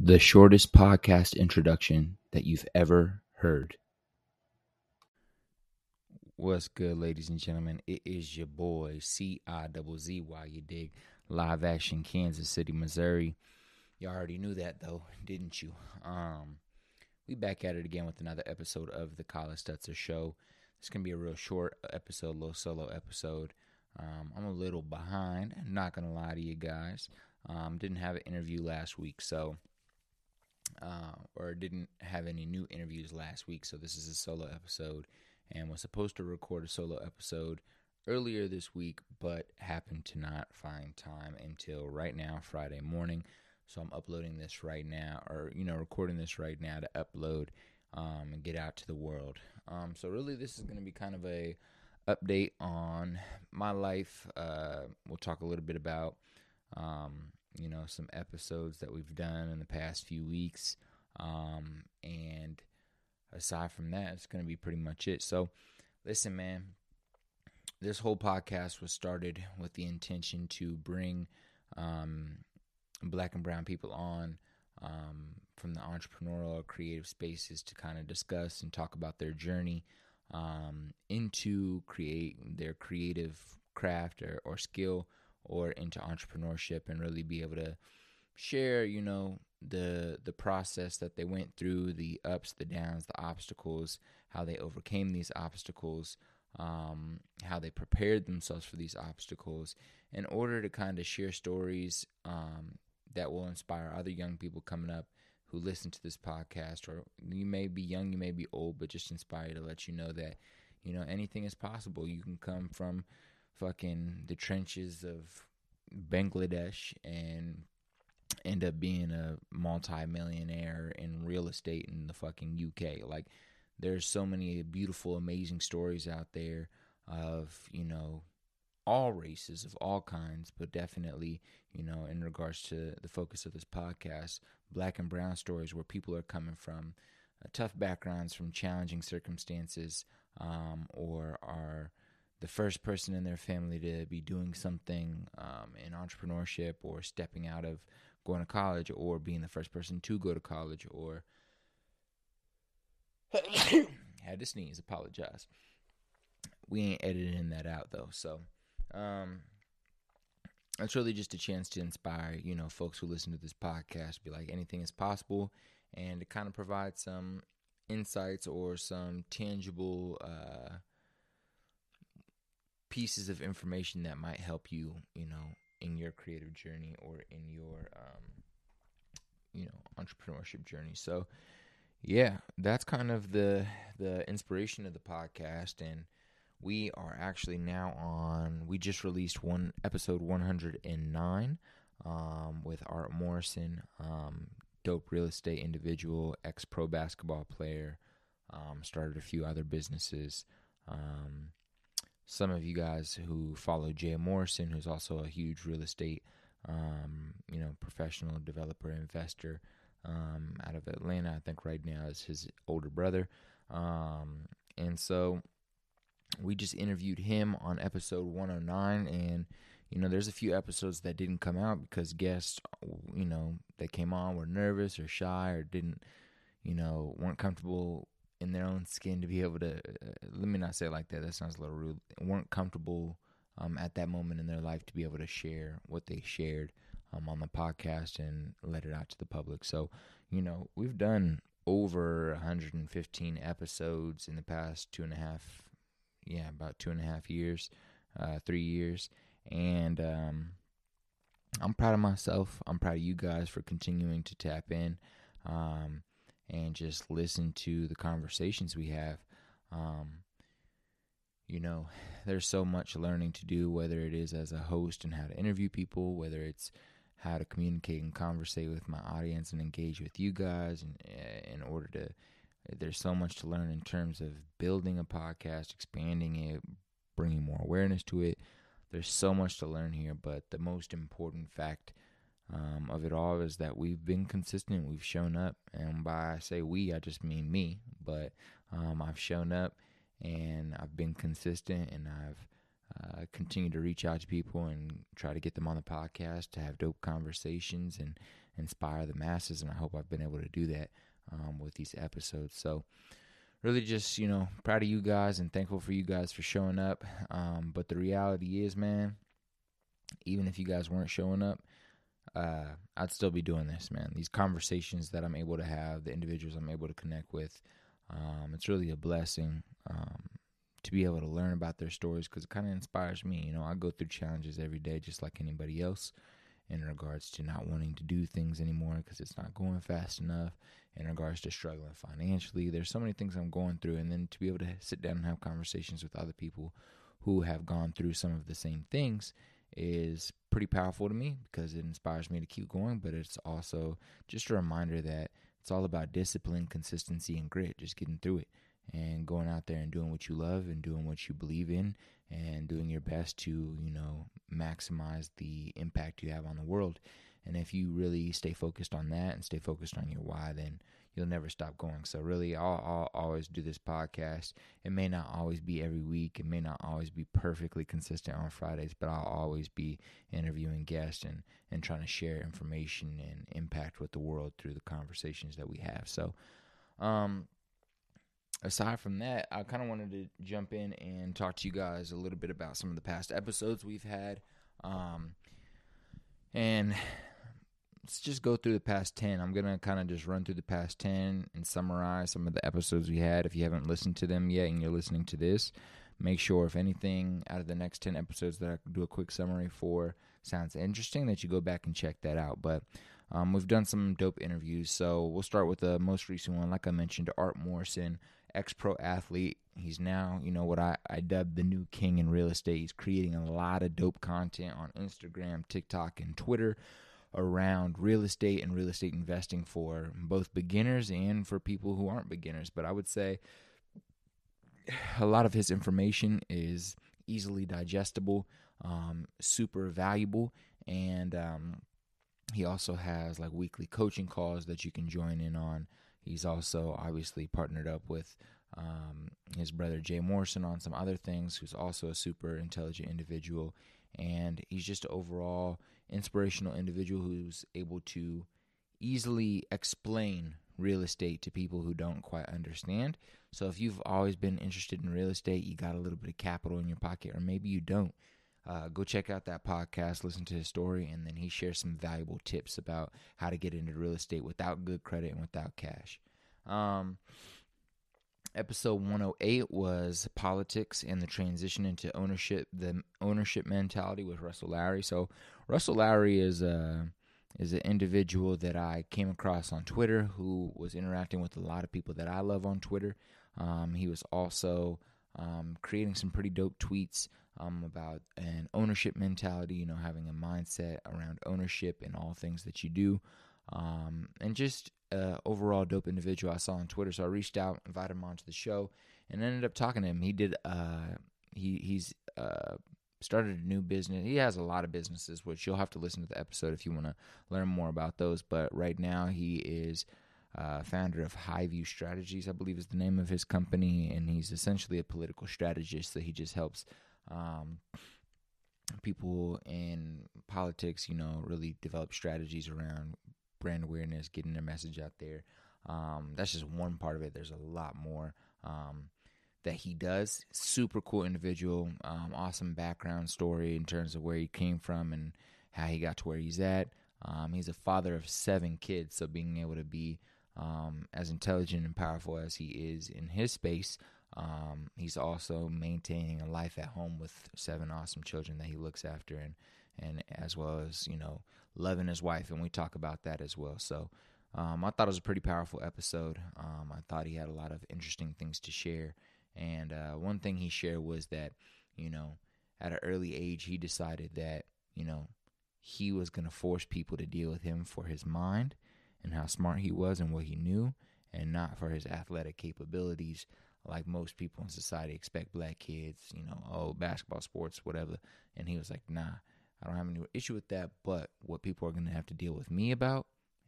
the shortest podcast introduction that you've ever heard. What's good, ladies and gentlemen? It is your boy C I double Z Y. You dig? Live action, Kansas City, Missouri. You already knew that though, didn't you? Um, we back at it again with another episode of the Collis Stutzer Show. It's gonna be a real short episode, little solo episode. Um, I'm a little behind. Not gonna lie to you guys. Um, didn't have an interview last week, so uh, or didn't have any new interviews last week, so this is a solo episode and was supposed to record a solo episode earlier this week, but happened to not find time until right now, Friday morning. So I'm uploading this right now, or you know, recording this right now to upload um, and get out to the world. Um, so really, this is going to be kind of a update on my life. Uh, we'll talk a little bit about um, you know, some episodes that we've done in the past few weeks. Um, and aside from that, it's going to be pretty much it. So, listen, man, this whole podcast was started with the intention to bring um, black and brown people on um, from the entrepreneurial or creative spaces to kind of discuss and talk about their journey um, into create their creative craft or, or skill or into entrepreneurship and really be able to share, you know, the the process that they went through, the ups, the downs, the obstacles, how they overcame these obstacles, um, how they prepared themselves for these obstacles, in order to kind of share stories um, that will inspire other young people coming up who listen to this podcast. Or you may be young, you may be old, but just inspire to let you know that you know anything is possible. You can come from fucking the trenches of Bangladesh and end up being a multi-millionaire in real estate in the fucking UK. Like there's so many beautiful amazing stories out there of, you know, all races of all kinds, but definitely, you know, in regards to the focus of this podcast, black and brown stories where people are coming from uh, tough backgrounds, from challenging circumstances, um, or are the first person in their family to be doing something um, in entrepreneurship or stepping out of going to college or being the first person to go to college or had to sneeze apologize. We ain't editing that out though so um it's really just a chance to inspire you know folks who listen to this podcast be like anything is possible and to kind of provide some insights or some tangible uh pieces of information that might help you, you know, in your creative journey or in your, um, you know, entrepreneurship journey. So, yeah, that's kind of the the inspiration of the podcast, and we are actually now on. We just released one episode 109 um, with Art Morrison, um, dope real estate individual, ex pro basketball player. Um, started a few other businesses. Um, some of you guys who follow Jay Morrison, who's also a huge real estate, um, you know, professional developer investor um, out of Atlanta. I think right now is his older brother, um, and so we just interviewed him on episode 109, and you know, there's a few episodes that didn't come out because guests, you know, that came on were nervous or shy or didn't, you know, weren't comfortable in their own skin to be able to uh, let me not say it like that that sounds a little rude weren't comfortable um, at that moment in their life to be able to share what they shared um, on the podcast and let it out to the public. So you know we've done over 115 episodes in the past two and a half yeah about two and a half years uh, three years. And um, i'm proud of myself. I'm proud of you guys for continuing to tap in. Um, and just listen to the conversations we have. Um, you know, there's so much learning to do, whether it is as a host and how to interview people, whether it's how to communicate and conversate with my audience and engage with you guys, and eh, in order to, there's so much to learn in terms of building a podcast, expanding it, bringing more awareness to it. There's so much to learn here, but the most important fact um, of it all is that we've been consistent. We've shown up, and by I say we, I just mean me. But um, I've shown up, and I've been consistent, and I've uh, continued to reach out to people and try to get them on the podcast to have dope conversations and inspire the masses. And I hope I've been able to do that um, with these episodes. So, really, just you know, proud of you guys and thankful for you guys for showing up. Um, but the reality is, man, even if you guys weren't showing up, uh, I'd still be doing this, man. These conversations that I'm able to have, the individuals I'm able to connect with, um, it's really a blessing um, to be able to learn about their stories because it kind of inspires me. You know, I go through challenges every day just like anybody else in regards to not wanting to do things anymore because it's not going fast enough, in regards to struggling financially. There's so many things I'm going through, and then to be able to sit down and have conversations with other people who have gone through some of the same things is pretty powerful to me because it inspires me to keep going, but it's also just a reminder that it's all about discipline, consistency, and grit, just getting through it and going out there and doing what you love and doing what you believe in and doing your best to, you know, maximize the impact you have on the world. And if you really stay focused on that and stay focused on your why, then you'll never stop going. So really, I'll, I'll, always do this podcast. It may not always be every week. It may not always be perfectly consistent on Fridays, but I'll always be interviewing guests and, and trying to share information and impact with the world through the conversations that we have. So, um, aside from that, I kind of wanted to jump in and talk to you guys a little bit about some of the past episodes we've had. Um, and let's just go through the past 10. I'm going to kind of just run through the past 10 and summarize some of the episodes we had. If you haven't listened to them yet and you're listening to this, make sure if anything out of the next 10 episodes that I do a quick summary for sounds interesting, that you go back and check that out. But um, we've done some dope interviews. So we'll start with the most recent one. Like I mentioned, Art Morrison, ex pro athlete. He's now, you know, what I, I dubbed the new king in real estate. He's creating a lot of dope content on Instagram, TikTok, and Twitter around real estate and real estate investing for both beginners and for people who aren't beginners. But I would say a lot of his information is easily digestible, um, super valuable, and um, he also has like weekly coaching calls that you can join in on. He's also obviously partnered up with um, his brother Jay Morrison on some other things, who's also a super intelligent individual. And he's just overall inspirational individual who's able to easily explain real estate to people who don't quite understand. So if you've always been interested in real estate, you got a little bit of capital in your pocket, or maybe you don't. Uh, go check out that podcast, listen to his story, and then he shares some valuable tips about how to get into real estate without good credit and without cash. Um, episode 108 was politics and the transition into ownership, the ownership mentality with Russell Larry. So Russell Lowry is a is an individual that I came across on Twitter who was interacting with a lot of people that I love on Twitter. Um, he was also um, creating some pretty dope tweets um, about an ownership mentality, you know, having a mindset around ownership and all things that you do, um, and just uh, overall dope individual I saw on Twitter. So I reached out, invited him onto the show, and ended up talking to him. He did. Uh, he he's uh, started a new business. He has a lot of businesses, which you'll have to listen to the episode if you want to learn more about those. But right now, he is uh, founder of High View Strategies, I believe is the name of his company, and he's essentially a political strategist. So he just helps um, people in politics, you know, really develop strategies around brand awareness, getting their message out there. Um, that's just one part of it. There's a lot more um, that he does. Super cool individual, um, awesome background story in terms of where he came from and how he got to where he's at. Um, he's a father of seven kids, so being able to be um, as intelligent and powerful as he is in his space, um, he's also maintaining a life at home with seven awesome children that he looks after, and and as well as you know loving his wife, and we talk about that as well. So um, I thought it was a pretty powerful episode. Um, I thought he had a lot of interesting things to share, and uh, one thing he shared was that you know at an early age he decided that you know he was going to force people to deal with him for his mind and how smart he was and what he knew, and not for his athletic capabilities like most people in society expect black kids, you know, oh, basketball, sports, whatever. And he was like, nah, I don't have any issue with that. But what people are going to have to deal with me about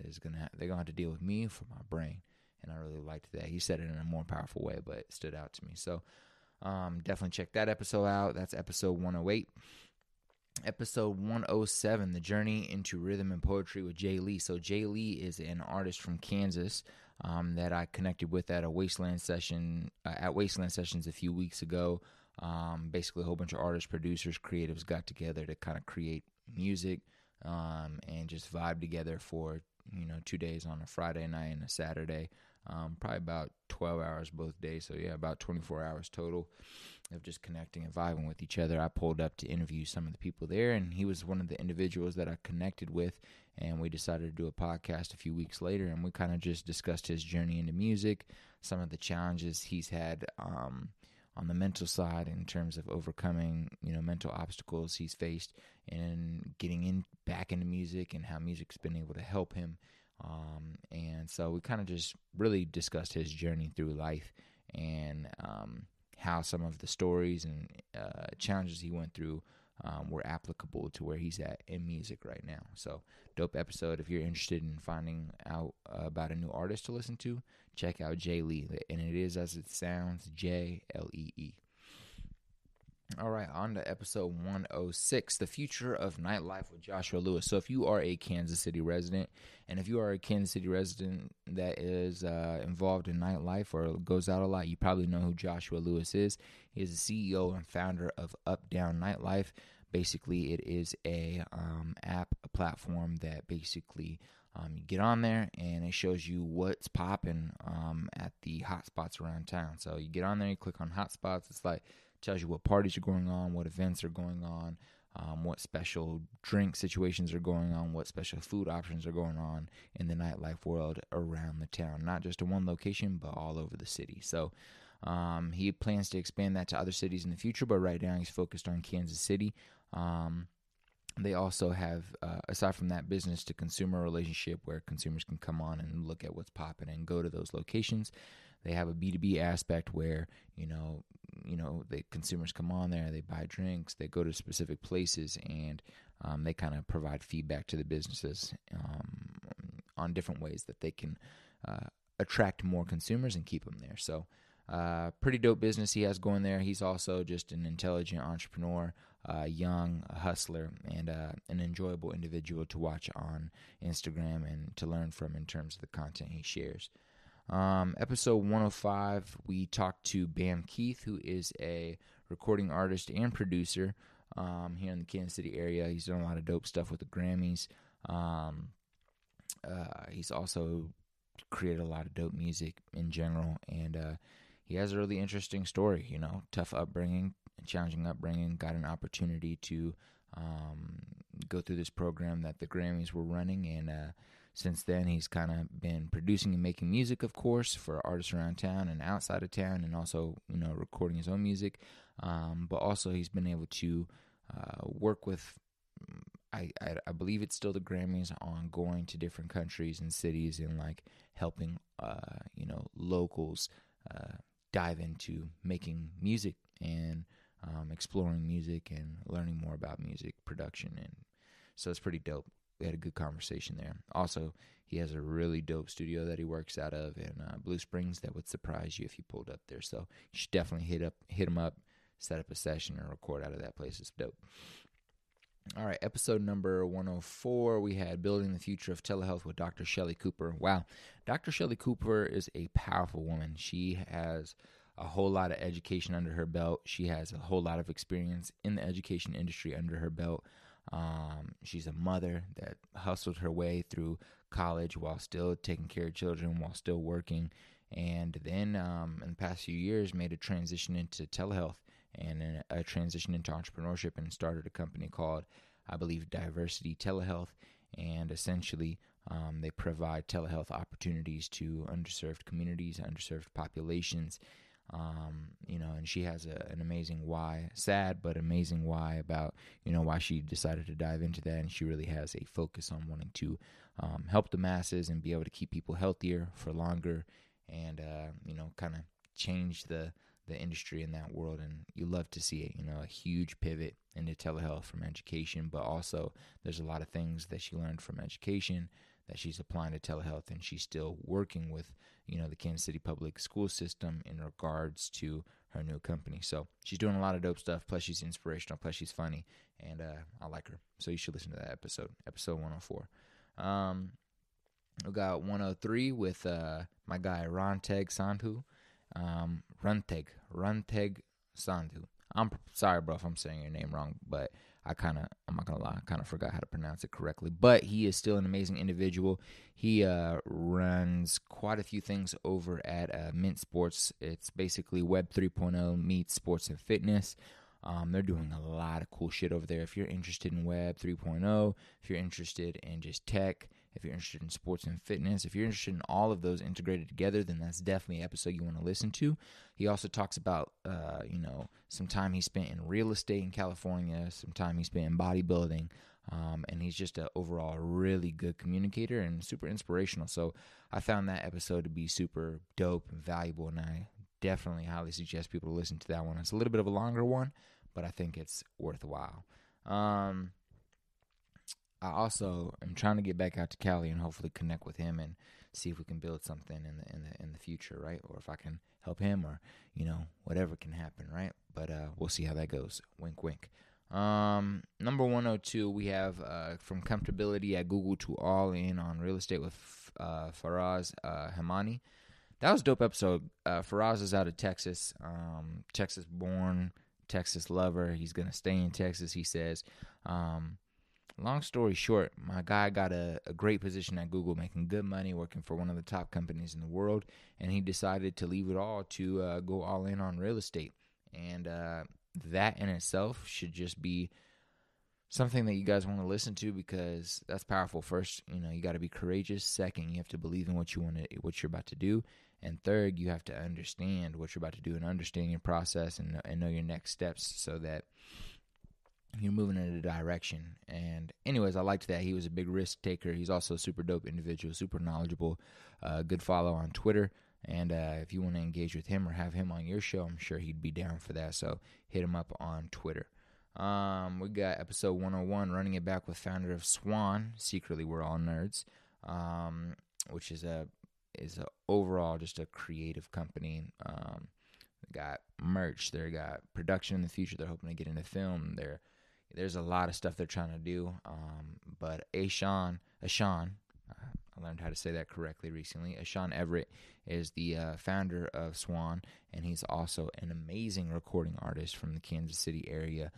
is going to, ha- they're going to have to deal with me for my brain. And I really liked that. He said it in a more powerful way, but it stood out to me. So um, definitely check that episode out. That's episode 108. episode 107 the journey into rhythm and poetry with jay lee so jay lee is an artist from kansas um, that i connected with at a wasteland session uh, at wasteland sessions a few weeks ago um, basically a whole bunch of artists producers creatives got together to kind of create music um, and just vibe together for you know two days on a friday night and a saturday um, probably about 12 hours both days. So, yeah, about 24 hours total of just connecting and vibing with each other. I pulled up to interview some of the people there, and he was one of the individuals that I connected with. And we decided to do a podcast a few weeks later, and we kind of just discussed his journey into music, some of the challenges he's had. Um, on the mental side in terms of overcoming you know mental obstacles he's faced and getting in back into music and how music's been able to help him um, and so we kind of just really discussed his journey through life and um, how some of the stories and uh, challenges he went through um, were applicable to where he's at in music right now. So, dope episode. If you're interested in finding out about a new artist to listen to, check out Jay Lee. And it is as it sounds J L E E. All right, on to episode 106, the future of nightlife with Joshua Lewis. So, if you are a Kansas City resident, and if you are a Kansas City resident that is uh, involved in nightlife or goes out a lot, you probably know who Joshua Lewis is. He is the CEO and founder of Up Down Nightlife. Basically, it is a um, app, a platform that basically um, you get on there and it shows you what's popping um, at the hotspots around town. So you get on there, you click on hotspots. It's like tells you what parties are going on, what events are going on, um, what special drink situations are going on, what special food options are going on in the nightlife world around the town, not just in one location, but all over the city. So um, he plans to expand that to other cities in the future, but right now he's focused on Kansas City. Um, they also have, uh, aside from that, business to consumer relationship where consumers can come on and look at what's popping and go to those locations. They have a B2B aspect where, you know, you know, the consumers come on there, they buy drinks, they go to specific places, and um, they kind of provide feedback to the businesses um, on different ways that they can uh, attract more consumers and keep them there. So, uh, pretty dope business he has going there. He's also just an intelligent entrepreneur, uh, young hustler, and uh, an enjoyable individual to watch on Instagram and to learn from in terms of the content he shares. Um, episode 105, we talked to Bam Keith, who is a recording artist and producer um, here in the Kansas City area. He's done a lot of dope stuff with the Grammys. Um, uh, he's also created a lot of dope music in general, and uh, he has a really interesting story. You know, tough upbringing, challenging upbringing. Got an opportunity to um, go through this program that the Grammys were running, and uh, since then, he's kind of been producing and making music, of course, for artists around town and outside of town, and also you know recording his own music. Um, but also, he's been able to uh, work with. I, I, I believe it's still the Grammys on going to different countries and cities and like helping uh, you know locals uh, dive into making music and um, exploring music and learning more about music production and so it's pretty dope we had a good conversation there. Also, he has a really dope studio that he works out of in uh, Blue Springs that would surprise you if you pulled up there. So you should definitely hit up, hit him up, set up a session, and record out of that place. It's dope. All right, episode number 104. We had Building the Future of Telehealth with Dr. Shelly Cooper. Wow. Dr. Shelly Cooper is a powerful woman. She has a whole lot of education under her belt. She has a whole lot of experience in the education industry under her belt. Um, she's a mother that hustled her way through college while still taking care of children, while still working. And then um, in the past few years, made a transition into telehealth and a transition into entrepreneurship and started a company called, I believe, Diversity Telehealth. And essentially, um, they provide telehealth opportunities to underserved communities, underserved populations, um, you know, and she has a, an amazing why, sad but amazing why about you know why she decided to dive into that, and she really has a focus on wanting to um, help the masses and be able to keep people healthier for longer, and uh, you know, kind of change the the industry in that world. And you love to see it you know a huge pivot into telehealth from education but also there's a lot of things that she learned from education that she's applying to telehealth and she's still working with you know the Kansas City public school system in regards to her new company. So she's doing a lot of dope stuff. Plus she's inspirational. Plus she's funny, and uh, I like her. So you should listen to that episode, episode 104. Um, we got 103 with uh, my guy Ronteg Sandhu. Um, Runteg, Runteg Sandhu. I'm sorry, bro, if I'm saying your name wrong, but I kind of, I'm not gonna lie, I kind of forgot how to pronounce it correctly. But he is still an amazing individual. He uh, runs quite a few things over at uh, Mint Sports. It's basically Web 3.0 meets sports and fitness. Um, they're doing a lot of cool shit over there. If you're interested in Web 3.0, if you're interested in just tech, if you're interested in sports and fitness, if you're interested in all of those integrated together, then that's definitely an episode you want to listen to. He also talks about, uh, you know, some time he spent in real estate in California, some time he spent in bodybuilding, um, and he's just an overall really good communicator and super inspirational. So I found that episode to be super dope and valuable, and I definitely highly suggest people to listen to that one. It's a little bit of a longer one, but I think it's worthwhile. Um, I also am trying to get back out to Cali and hopefully connect with him and see if we can build something in the in the in the future, right? Or if I can help him, or you know whatever can happen, right? But uh, we'll see how that goes. Wink, wink. Um, number 102, we have uh, from comfortability at Google to all in on real estate with uh, Faraz uh, Hamani. That was dope episode. Uh, Faraz is out of Texas, um, Texas born, Texas lover. He's gonna stay in Texas. He says. Um, long story short, my guy got a, a, great position at Google, making good money, working for one of the top companies in the world, and he decided to leave it all to uh, go all in on real estate. And uh, that in itself should just be something that you guys want to listen to because that's powerful. First, you know, you got to be courageous. Second, you have to believe in what you want to, what you're about to do. And third, you have to understand what you're about to do and understand your process and, and know your next steps so that you're moving in a direction. And anyways, I liked that he was a big risk taker. He's also a super dope individual, super knowledgeable, uh, good follow on Twitter. And uh, if you want to engage with him or have him on your show, I'm sure he'd be down for that. So hit him up on Twitter. Um, we got episode 101, running it back with founder of Swan. Secretly, we're all nerds, um, which is a is a overall just a creative company. Um, they got merch. They got production in the future. They're hoping to get into film. They're there's a lot of stuff they're trying to do. Um, but Ashawn, Ashawn, uh, I learned how to say that correctly recently. Ashawn Everett is the uh, founder of Swan, and he's also an amazing recording artist from the Kansas City area.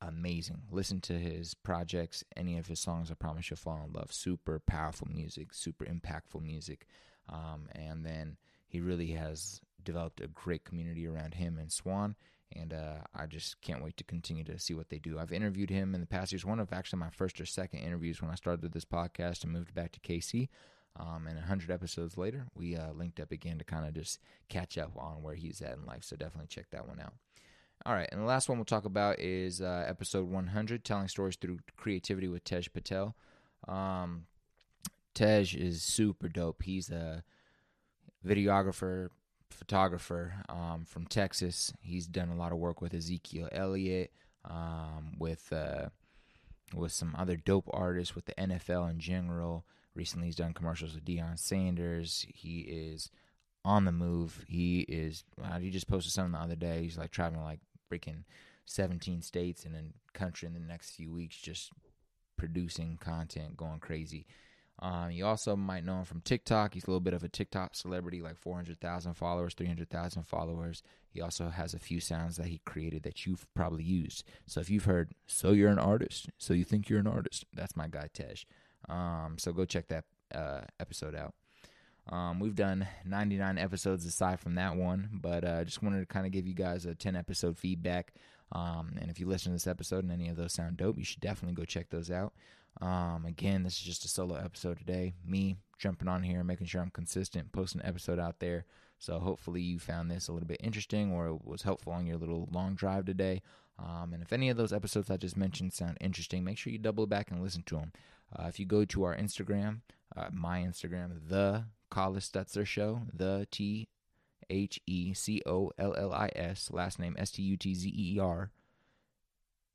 Amazing. Listen to his projects, any of his songs. I promise you'll fall in love. Super powerful music, super impactful music. Um, and then he really has developed a great community around him and Swan and uh, I just can't wait to continue to see what they do. I've interviewed him in the past. He was one of actually my first or second interviews when I started this podcast and moved back to KC. Um, and 100 episodes later, we uh, linked up again to kind of just catch up on where he's at in life. So definitely check that one out. All right, and the last one we'll talk about is uh, episode 100, telling stories through creativity with Tej Patel. Um, Tej is super dope. He's a videographer, photographer um, from Texas. He's done a lot of work with Ezekiel Elliott, um, with uh, with some other dope artists, with the NFL in general. Recently, he's done commercials with Deion Sanders. He is on the move. He is. Uh, he just posted something the other day. He's like traveling like freaking 17 states and then country in the next few weeks, just producing content, going crazy. Um, you also might know him from TikTok. He's a little bit of a TikTok celebrity, like 400,000 followers, 300,000 followers. He also has a few sounds that he created that you've probably used. So if you've heard, so you're an artist, so you think you're an artist, that's my guy, Tej. Um, so go check that uh, episode out. Um, we've done 99 episodes aside from that one, but I uh, just wanted to kind of give you guys a 10 episode feedback. Um, and if you listen to this episode and any of those sound dope, you should definitely go check those out. Um, again, this is just a solo episode today. Me jumping on here, making sure I'm consistent, posting an episode out there. So hopefully you found this a little bit interesting or it was helpful on your little long drive today. Um, and if any of those episodes I just mentioned sound interesting, make sure you double back and listen to them. Uh, if you go to our Instagram, uh, my Instagram, the Collis Stutzer Show, the T H E C O L L I S, last name S T U T Z E R,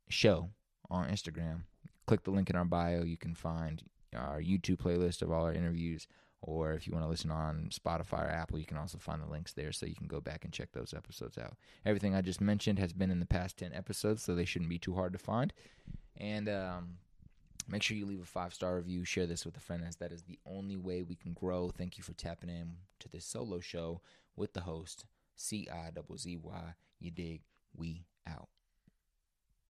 show on Instagram click the link in our bio. You can find our YouTube playlist of all our interviews. Or if you want to listen on Spotify or Apple, you can also find the links there so you can go back and check those episodes out. Everything I just mentioned has been in the past 10 episodes, so they shouldn't be too hard to find. And um, make sure you leave a five star review. Share this with a friend, as that is the only way we can grow. Thank you for tapping in to this solo show with the host, C I Z Y. You dig? We out.